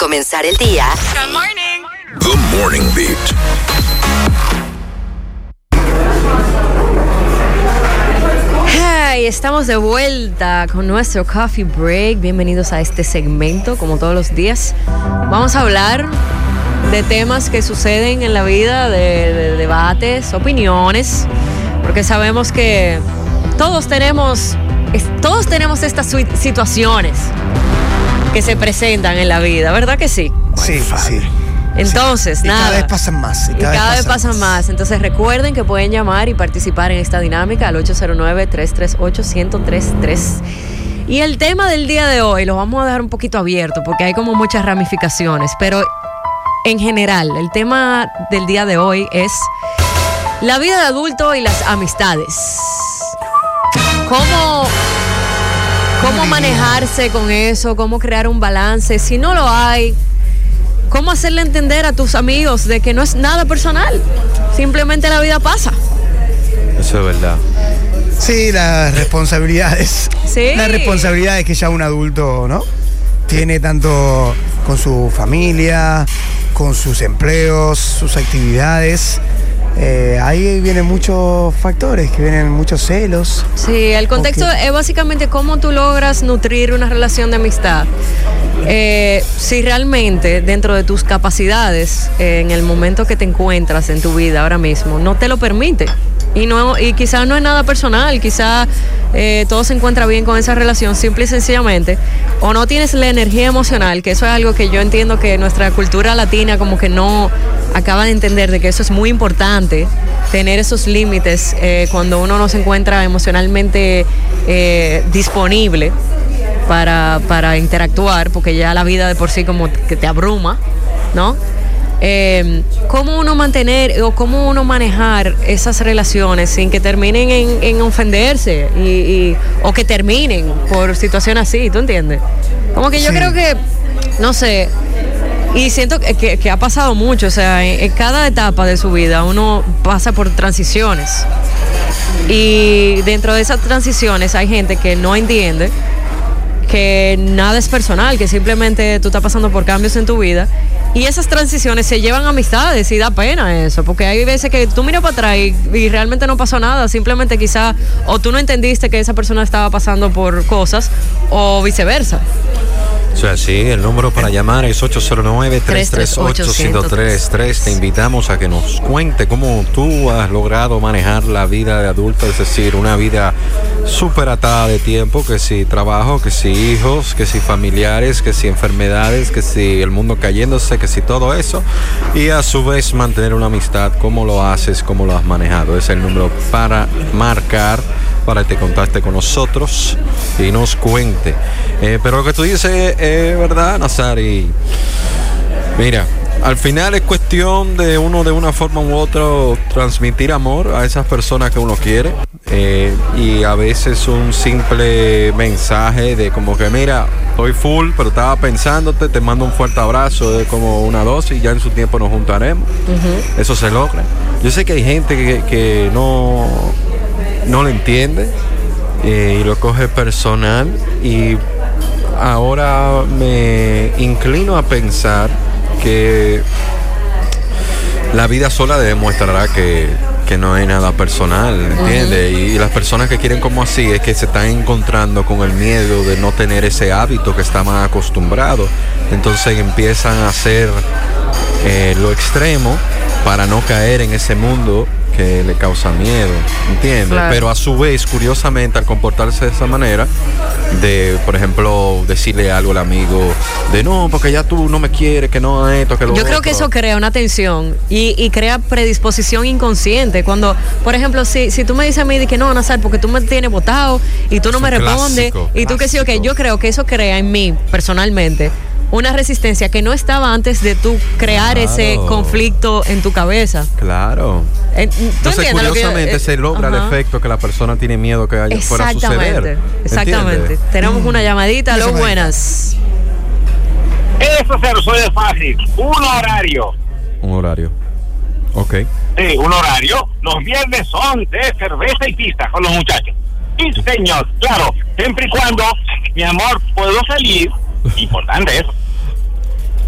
comenzar el día. Good morning. The Morning Beat. Hey, estamos de vuelta con nuestro coffee break. Bienvenidos a este segmento, como todos los días. Vamos a hablar de temas que suceden en la vida, de, de debates, opiniones, porque sabemos que todos tenemos, todos tenemos estas situaciones que se presentan en la vida, ¿verdad que sí? Sí, sí. Entonces, Y nada. cada vez pasan más. Y cada, vez pasan más. Entonces recuerden que pueden llamar y participar en esta dinámica al 809-338-1033. Y el tema del día de hoy lo vamos a dejar un poquito abierto porque hay como muchas ramificaciones, pero en general el tema del día de hoy es la vida de adulto y las amistades. ¿Cómo, cómo manejarse con eso? ¿Cómo crear un balance? Si no lo hay, ¿Cómo hacerle entender a tus amigos de que no es nada personal? Simplemente la vida pasa. Eso es verdad. Sí, las responsabilidades. Sí. Las responsabilidades que ya un adulto, ¿no? Tiene tanto con su familia, con sus empleos, sus actividades. Eh, ahí vienen muchos factores, que vienen muchos celos. Sí, el contexto es básicamente cómo tú logras nutrir una relación de amistad. Eh, si realmente dentro de tus capacidades, eh, en el momento que te encuentras en tu vida ahora mismo, no te lo permite. Y, no, y quizás no es nada personal, quizás todo se encuentra bien con esa relación, simple y sencillamente, o no tienes la energía emocional, que eso es algo que yo entiendo que nuestra cultura latina como que no acaba de entender de que eso es muy importante, tener esos límites eh, cuando uno no se encuentra emocionalmente eh, disponible para, para interactuar, porque ya la vida de por sí como que te abruma, ¿no? Eh, ¿Cómo uno mantener o cómo uno manejar esas relaciones sin que terminen en, en ofenderse y, y- o que terminen por situación así, ¿tú entiendes? Como que yo Sí. creo que, no sé, y siento que, que- que ha pasado mucho, o sea, en, en cada etapa de su vida uno pasa por transiciones. Y dentro de esas transiciones hay gente que no entiende que nada es personal, que simplemente tú estás pasando por cambios en tu vida. Y esas transiciones se llevan amistades y da pena eso, porque hay veces que tú miras para atrás y, y realmente no pasó nada, simplemente quizá o tú no entendiste que esa persona estaba pasando por cosas o viceversa. O sea, sí, el número para llamar es 809-338-1033. Te invitamos a que nos cuente cómo tú has logrado manejar la vida de adulto, es decir, una vida súper atada de tiempo, que si trabajo, que si hijos, que si familiares, que si enfermedades, que si el mundo cayéndose, que si todo eso. Y a su vez mantener una amistad, cómo lo haces, cómo lo has manejado. Es el número para marcar para que te contacte con nosotros y nos cuente. Eh, pero lo que tú dices es verdad, Nazari. Mira, al final es cuestión de uno de una forma u otra transmitir amor a esas personas que uno quiere. eh, y a veces un simple mensaje de como que mira, estoy full, pero estaba pensándote, te mando un fuerte abrazo, de como una dosis, y ya en su tiempo nos juntaremos. Eso se logra. Yo sé que hay gente que, que no, no lo entiende eh, y lo coge personal y ahora me inclino a pensar que la vida sola demostrará que, que no hay nada personal, ¿entiendes? Y, las personas que quieren como así es que se están encontrando con el miedo de no tener ese hábito que estaban acostumbrados. Entonces empiezan a hacer eh, lo extremo para no caer en ese mundo que le causa miedo, ¿entiendes? Claro. Pero a su vez, curiosamente, al comportarse de esa manera, de, por ejemplo, decirle algo al amigo, de no, porque ya tú no me quieres, que no esto, que lo Yo creo que otro". eso crea una tensión y, y crea predisposición inconsciente. Cuando, por ejemplo, si, si tú me dices a mí de que no, Nazar, porque tú me tienes votado y tú no me respondes y tú que sí, ok, yo creo que eso crea en mí, personalmente, una resistencia que no estaba antes de tú crear ese conflicto en tu cabeza. Claro. Eh, ¿tú Entonces, lo que curiosamente, eh, se logra el efecto que la persona tiene miedo que haya fuera a Exactamente, suceder. exactamente. ¿entiendes? Tenemos una llamadita, Esa lo llamadita. buenas. Eso se resuelve fácil. Un horario. Un horario. Ok. Sí, un horario. Los viernes son de cerveza y pista con los muchachos. Sí, señor. Claro, siempre y cuando, mi amor, puedo salir. Importante eso.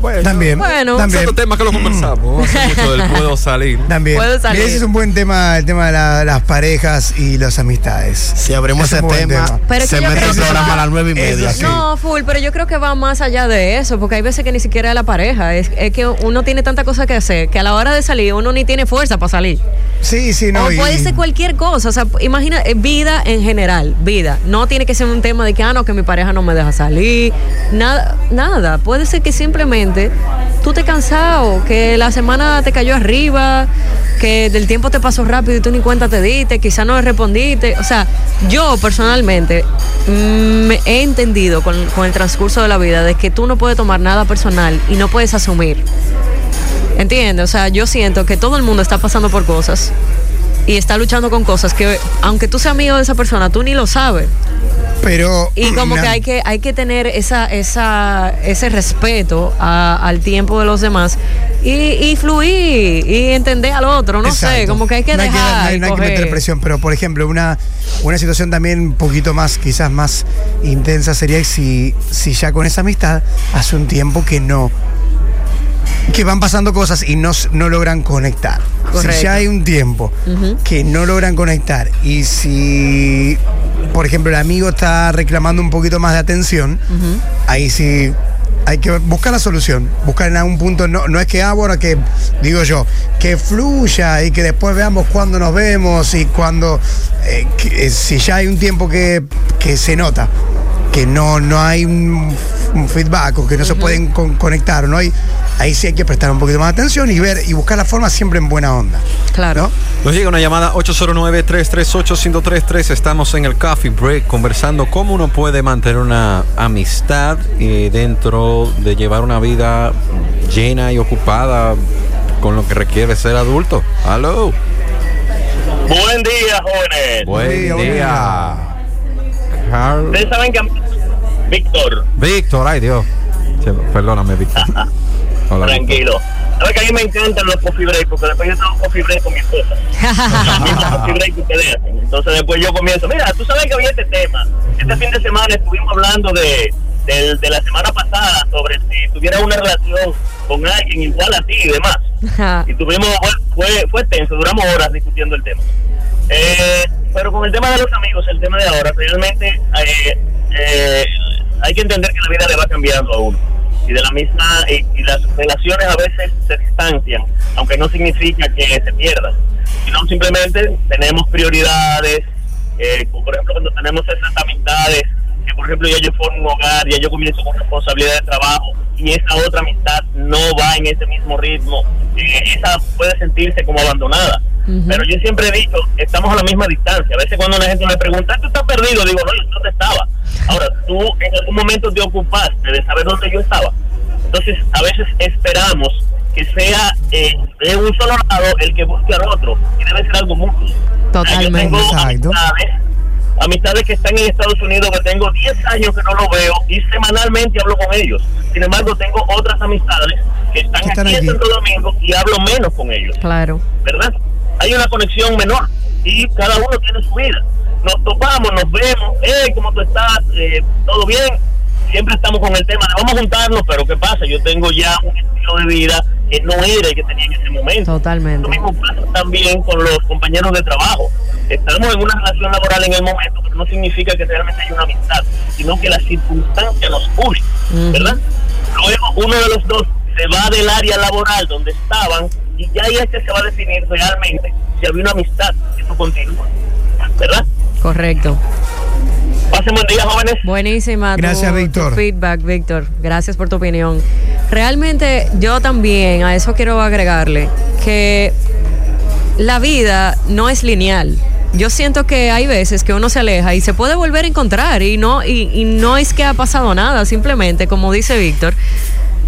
Bueno, También. Bueno. también. Son temas que lo conversamos. Hace mucho del puedo salir. También. Puedo salir. Ese es un buen tema, el tema de la- las parejas y las amistades. Si abrimos Ese tema, Pero se mete el programa a las nueve y media. No, full, pero yo creo que va más allá de eso, porque hay veces que ni siquiera es la pareja, es, es que uno tiene tanta cosa que hacer, que a la hora de salir uno ni tiene fuerza para salir. Sí, sí, no. o y- puede ser cualquier cosa, o sea, imagina, eh, vida en general, vida. No tiene que ser un tema de que, ah, no, que mi pareja no me deja salir, nada, nada. Puede ser que simplemente tú te cansado, que la semana te cayó arriba, que del tiempo te pasó rápido y tú ni cuenta te diste, quizá no respondiste. O sea, yo personalmente mm, me he entendido con, con el transcurso de la vida de que tú no puedes tomar nada personal y no puedes asumir. ¿Entiendes? O sea, yo siento que todo el mundo está pasando por cosas y está luchando con cosas que, aunque tú seas amigo de esa persona, tú ni lo sabes. Pero. Y como na- que hay que, hay que tener esa, esa, ese respeto a- al tiempo de los demás y, y fluir y entender al otro, no sé, como que hay que no dejar. Hay que, no hay- no hay que meter presión, pero por ejemplo, una, una situación también un poquito más, quizás más intensa sería si, si ya con esa amistad hace un tiempo que no. que van pasando cosas y no, no logran conectar. Correcto. Si ya hay un tiempo que no logran conectar y si, por ejemplo, el amigo está reclamando un poquito más de atención, ahí sí hay que buscar la solución, buscar en algún punto, no, no es que, ah, bueno, que digo yo, que fluya y que después veamos cuándo nos vemos y cuando, eh, que, eh, si ya hay un tiempo que, que se nota, que no, no hay un, un feedback o que no se pueden con- conectar, no hay, ahí sí hay que prestar un poquito más de atención y ver y buscar la forma siempre en buena onda. Claro. ¿no? Nos llega una llamada 809-338-1033. Estamos en el Coffee Break conversando cómo uno puede mantener una amistad eh, dentro de llevar una vida llena y ocupada con lo que requiere ser adulto. Aló. Buen día, jóvenes. Buen día, buen día. Carl- Ustedes saben que Víctor, Víctor, ay Dios. Perdóname, Víctor. Hola, tranquilo. Sabes que a mí me encantan los coffee break porque después yo tengo coffee break con mi esposa. Coffee break que ustedes hacen. Entonces después yo comienzo. Mira, tú sabes que había este tema. Este fin de semana estuvimos hablando de, de la semana pasada sobre si tuvieras una relación con alguien igual a ti y demás. y tuvimos, fue, fue, fue tenso, duramos horas discutiendo el tema. Eh, pero con el tema de los amigos, el tema de ahora, realmente eh, eh, hay que entender que la vida le va cambiando a uno. Y de la misma, y, y las relaciones a veces se distancian, aunque no significa que se pierdan, sino simplemente tenemos prioridades, eh, como por ejemplo cuando tenemos esas amistades, que por ejemplo ya yo formo un hogar, ya yo comienzo con responsabilidad de trabajo, y esa otra amistad no va en ese mismo ritmo, eh, esa puede sentirse como abandonada. Pero yo siempre he dicho, estamos a la misma distancia. A veces cuando la gente me pregunta, ¿tú estás perdido? Digo, no, yo dónde estaba. Ahora, tú en algún momento te ocupaste de saber dónde yo estaba. Entonces, a veces esperamos que sea eh, de un solo lado el que busque al otro. Y debe ser algo mutuo. O sea, Totalmente. Yo tengo Exacto. amistades, amistades que están en Estados Unidos, que tengo 10 años que no lo veo y semanalmente hablo con ellos. Sin embargo, tengo otras amistades que están, están aquí en aquí. Santo Domingo y hablo menos con ellos. Claro. ¿verdad? Hay una conexión menor y cada uno tiene su vida. Nos topamos, nos vemos, hey, ¿cómo tú estás? Eh, ¿Todo bien? Siempre estamos con el tema de vamos a juntarnos, pero ¿qué pasa? Yo tengo ya un estilo de vida que no era el que tenía en ese momento. Totalmente. Lo mismo pasa también con los compañeros de trabajo. Estamos en una relación laboral en el momento, pero no significa que realmente haya una amistad, sino que la circunstancia nos une. ¿verdad? Luego uno de los dos se va del área laboral donde estaban y ya ahí es que se va a definir realmente si había una amistad eso continúa, ¿verdad? Correcto. Pasen buen día, jóvenes. Buenísima. tu- Gracias, tu Víctor. feedback, Víctor. Gracias por tu opinión. Realmente yo también a eso quiero agregarle que la vida no es lineal. Yo siento que hay veces que uno se aleja y se puede volver a encontrar y no y, y no es que ha pasado nada, simplemente como dice Víctor,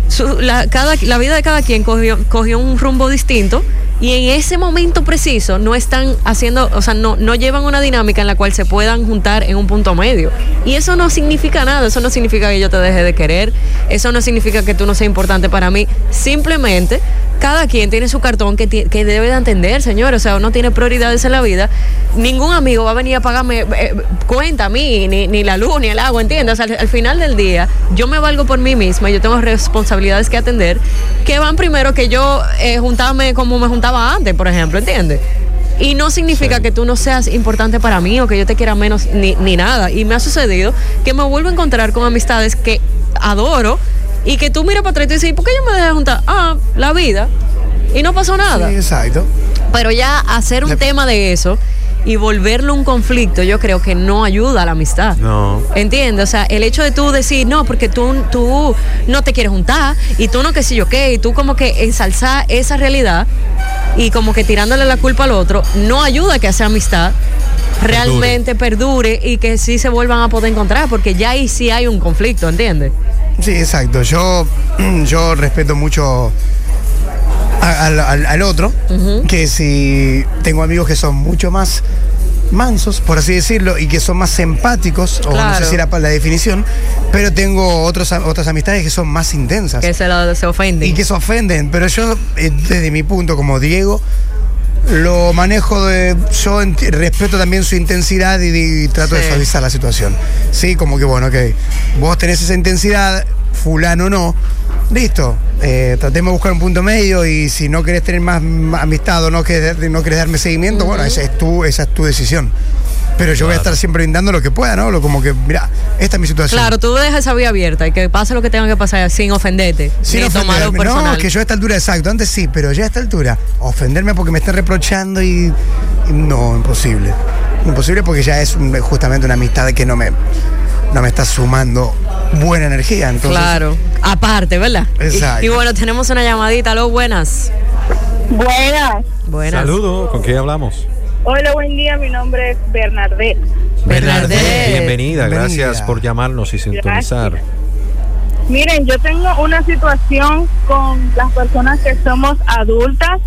su- la, cada, la vida de cada quien cogió, cogió un rumbo distinto y en ese momento preciso no están haciendo, o sea, no, no llevan una dinámica en la cual se puedan juntar en un punto medio. Y eso no significa nada, eso no significa que yo te deje de querer, eso no significa que tú no seas importante para mí, simplemente cada quien tiene su cartón que, que debe de entender, señor. O sea, uno tiene prioridades en la vida. Ningún amigo va a venir a pagarme eh, cuenta a mí, ni, ni, la luz, ni el agua, ¿entiendes? O sea, al, final del día, yo me valgo por mí misma, yo tengo responsabilidades que atender, que van primero que yo eh, juntarme como me juntaba antes, por ejemplo, ¿entiendes? Y no significa que tú no seas importante para mí o que yo te quiera menos ni, ni nada. Y me ha sucedido que me vuelvo a encontrar con amistades que adoro y que tú miras para atrás y dices, ¿por qué yo me dejé juntar? Ah, la vida. Y no pasó nada. Sí, exacto. Pero ya hacer un tema de eso y volverlo un conflicto, yo creo que no ayuda a la amistad. No. ¿Entiendes? O sea, el hecho de tú decir, no, porque tú, tú no te quieres juntar y tú no que sé yo qué, y tú como que ensalzar esa realidad y como que tirándole la culpa al otro, no ayuda a que esa amistad realmente perdure. perdure y que sí se vuelvan a poder encontrar, porque ya ahí sí hay un conflicto, ¿entiendes? Sí, exacto. Yo, yo respeto mucho al, otro, que si tengo amigos que son mucho más mansos, por así decirlo, y que son más empáticos, o no sé si era para la definición, pero tengo otros, otras amistades que son más intensas. Que se, se ofenden. Y que se ofenden, pero yo, eh, desde mi punto como Diego, lo manejo de. Yo respeto también su intensidad y, trato de suavizar la situación. Sí, como que bueno, ok. Vos tenés esa intensidad, fulano no. Listo. Eh, tratemos de buscar un punto medio y si no querés tener más amistad o no querés, no querés darme seguimiento, bueno, esa es, tu, esa es tu decisión. Pero yo voy a estar siempre brindando lo que pueda, ¿no? Lo, como que, mira, esta es mi situación. Claro, tú dejas esa vía abierta y que pase lo que tenga que pasar sin ofenderte. Sin ofenderme. No, que yo a esta altura, exacto. Antes sí, pero ya a esta altura, ofenderme porque me estén reprochando y, no, imposible. Imposible porque ya es justamente una amistad que no me, no me está sumando buena energía. Entonces, claro, aparte, ¿verdad? Exacto. Y, bueno, tenemos una llamadita. Aló, buenas. Buenas. Buenas. Saludos, ¿con quién hablamos? Hola, buen día. Mi nombre es Bernardet. Bernardet, bienvenida. Gracias por llamarnos y sintonizar. Miren, yo tengo una situación con las personas que somos adultas,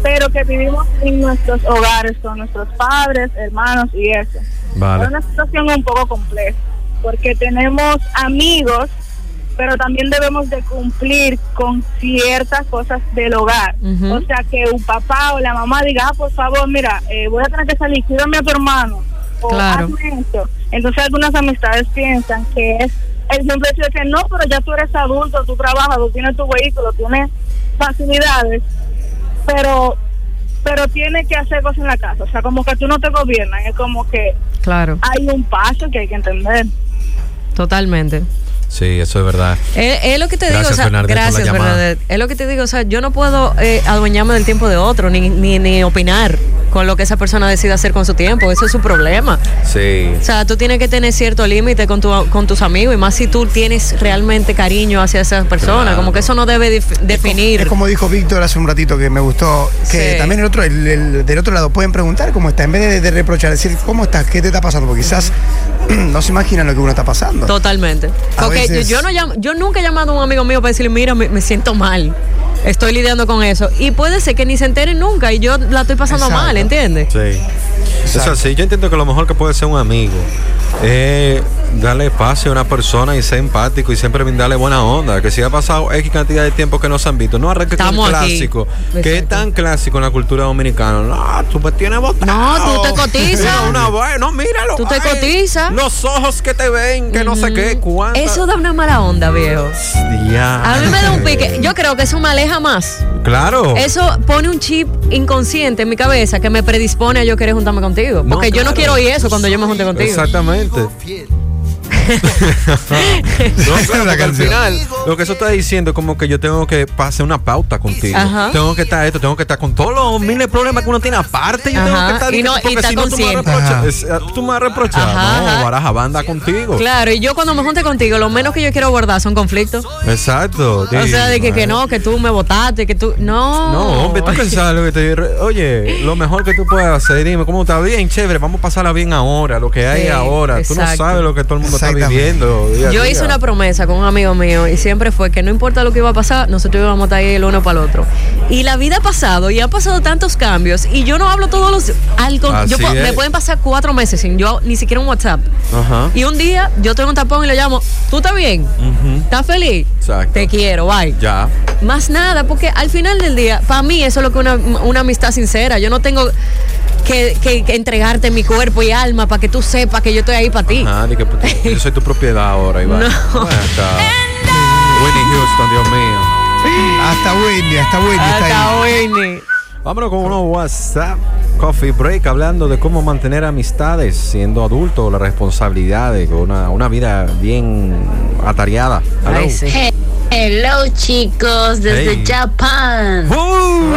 pero que vivimos en nuestros hogares con nuestros padres, hermanos y eso. Vale. Es una situación un poco compleja, porque tenemos amigos pero también debemos de cumplir con ciertas cosas del hogar. O sea, que un papá o la mamá diga, ah, por favor, mira, eh, voy a tener que salir, cuídame a tu hermano. O claro. esto. Entonces algunas amistades piensan que es el simple hecho de que no, pero ya tú eres adulto, tú trabajas, tú tienes tu vehículo, tienes facilidades, pero pero tiene que hacer cosas en la casa. O sea, como que tú no te gobiernas, es como que claro. hay un paso que hay que entender. Totalmente. Sí, eso es verdad. Es, lo que te digo, o sea, gracias, Bernadette. Es lo que te digo, o sea, yo no puedo eh, adueñarme del tiempo de otro, ni, ni, ni opinar con lo que esa persona decida hacer con su tiempo. Eso es su problema. Sí. O sea, tú tienes que tener cierto límite con, tu, con tus amigos y más si tú tienes realmente cariño hacia esa persona. Como que eso no debe definir. Es como, dijo Víctor hace un ratito que me gustó, que también el otro, el, del otro lado pueden preguntar cómo está, en vez de, de, reprochar, decir, ¿cómo estás? ¿Qué te está pasando? Porque quizás no se imaginan lo que uno está pasando. Totalmente. Porque yo, no yo nunca he llamado a un amigo mío para decirle, mira, me siento mal estoy lidiando con eso. Y puede ser que ni se enteren nunca y yo la estoy pasando mal, ¿entiendes? Sí. Exacto. Es así, yo entiendo que lo mejor que puede ser un amigo es darle espacio a una persona y ser empático y siempre brindarle buena onda. Que si ha pasado X cantidad de tiempo que no se han visto, no arranque con el clásico. Que es tan clásico en la cultura dominicana. No, tú me tienes botado. No, tú te cotizas. una vez, no, míralo. Tú te cotizas. Los ojos que te ven, que no sé qué, cuánto. Eso da una mala onda, viejo. Ya. A mí me da un pique. Yo creo que eso me aleja más. Claro. Eso pone un chip inconsciente en mi cabeza que me predispone a yo querer juntarme contigo. Porque yo no quiero oír eso cuando yo me junte contigo. Exactamente. no, al final, lo que eso está diciendo es como que yo tengo que pasar una pauta contigo. Tengo que estar esto, tengo que estar con todos los miles de problemas que uno tiene aparte. Yo tengo que estar y no, porque si no, tú me reprochas. Tú me reprochas. No, baraja banda contigo. Claro, y yo cuando me junte contigo, lo menos que yo quiero guardar son conflictos. Exacto. O sea, de que, que no, que tú me votaste, que tú. No. No, hombre, tú pensás lo que te. Oye, lo mejor que tú puedes hacer, dime, ¿cómo está bien? Chévere, vamos a pasarla bien ahora, lo que hay ahora. Tú no sabes lo que todo el mundo está. Viviendo. día a Yo día. hice una promesa con un amigo mío y siempre fue que no importa lo que iba a pasar, nosotros íbamos a estar ahí el uno para el otro. Y la vida ha pasado y han pasado tantos cambios y yo no hablo todos los... al yo me pueden pasar cuatro meses sin yo ni siquiera un WhatsApp. Ajá. Y un día yo tengo un tapón y le llamo, ¿tú estás bien? Ujú. ¿Estás feliz? Exacto. Te quiero, bye. Ya. Más nada, porque al final del día, para mí eso es lo que una, una amistad sincera. Yo no tengo que, que- que entregarte mi cuerpo y alma para que tú sepas que yo estoy ahí para ti. Ajá, que, que yo soy tu propiedad ahora, Iván. No. Está. Winnie Houston, Dios mío. Hasta Wendy, hasta Wendy está Hasta ahí. Winnie. Vámonos con unos WhatsApp Coffee Break hablando de cómo mantener amistades siendo adulto, la responsabilidad de una, una vida bien atareada. Hello. Ay, sí. He- Hello chicos, desde Hey. Japan. ¡Uh!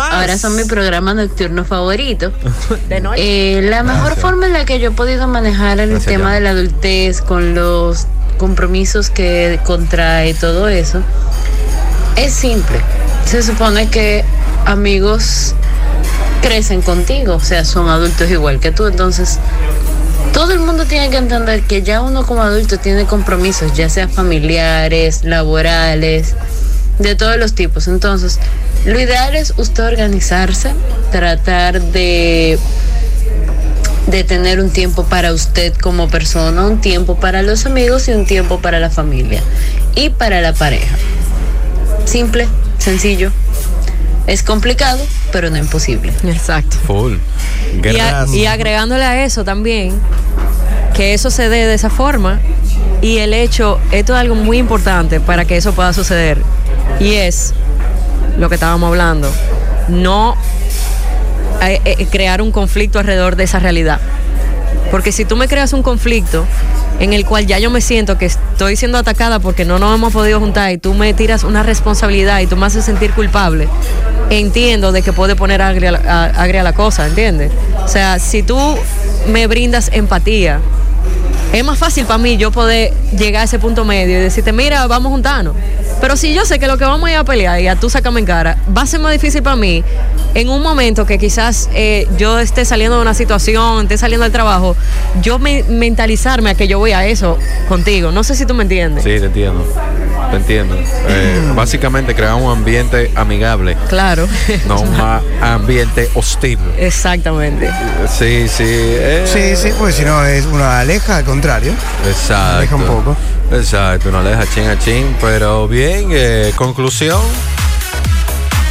Ahora son mi programa nocturno favorito. De noche. Eh, la mejor Gracias. forma en la que yo he podido manejar el Gracias, tema de la adultez con los compromisos que contrae todo eso es simple. Se supone que amigos crecen contigo, o sea, son adultos igual que tú, entonces todo el mundo tiene que entender que ya uno como adulto tiene compromisos, ya sea familiares, laborales, de todos los tipos. Entonces, lo ideal es usted organizarse, tratar de de tener un tiempo para usted como persona, un tiempo para los amigos y un tiempo para la familia y para la pareja. Simple, sencillo. Es complicado, pero no imposible. Exacto. Full. Y, a- y agregándole a eso también, que eso se dé de esa forma, y el hecho, esto es algo muy importante para que eso pueda suceder, y es lo que estábamos hablando, no eh, eh, crear un conflicto alrededor de esa realidad. Porque si tú me creas un conflicto en el cual ya yo me siento que estoy siendo atacada porque no nos hemos podido juntar y tú me tiras una responsabilidad y tú me haces sentir culpable, entiendo de que puede poner agria, agria la cosa, ¿entiendes? O sea, si tú me brindas empatía, es más fácil para mí yo poder llegar a ese punto medio y decirte, mira, vamos juntarnos. Pero si yo sé que lo que vamos a ir a pelear y a tú sácame en cara, va a ser más difícil para mí en un momento que quizás eh, yo esté saliendo de una situación, esté saliendo del trabajo, yo me, mentalizarme a que yo voy a eso contigo. No sé si tú me entiendes. Sí, te entiendo. Te entiendo. Eh, básicamente crear un ambiente amigable, Claro. no un ambiente hostil. Exactamente. Sí, sí. eh, Sí, sí, pues si no es una aleja, al contrario. Exacto. Aleja un poco. Exacto, una aleja chin a chin. Pero bien, eh, conclusión.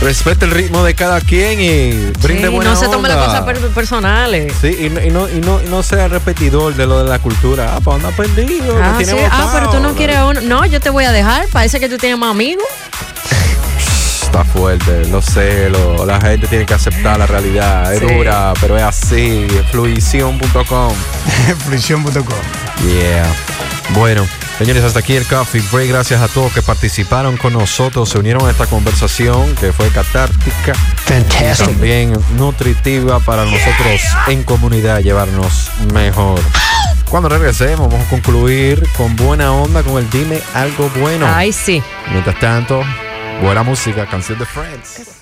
Respete el ritmo de cada quien y brinde Sí, buena no se tome las cosas per- personales. Sí, y no, y, no, y, no, y no sea repetidor de lo de la cultura. Ah, pues anda perdido. Ah, sí. Ah, pero tú no quieres uno. No, yo te voy a dejar. Parece que tú tienes más amigos. Está fuerte, lo sé, lo- la gente tiene que aceptar la realidad. Es Sí. dura, pero es así. Fluición.com. Fruición.com. Yeah. Bueno, señores, hasta aquí el Coffee Break. Gracias a todos que participaron con nosotros, se unieron a esta conversación que fue catártica y también nutritiva para nosotros en comunidad llevarnos mejor. Cuando regresemos, vamos a concluir con buena onda con el Dime Algo Bueno. Ay, sí. Mientras tanto, buena música, canción de Friends.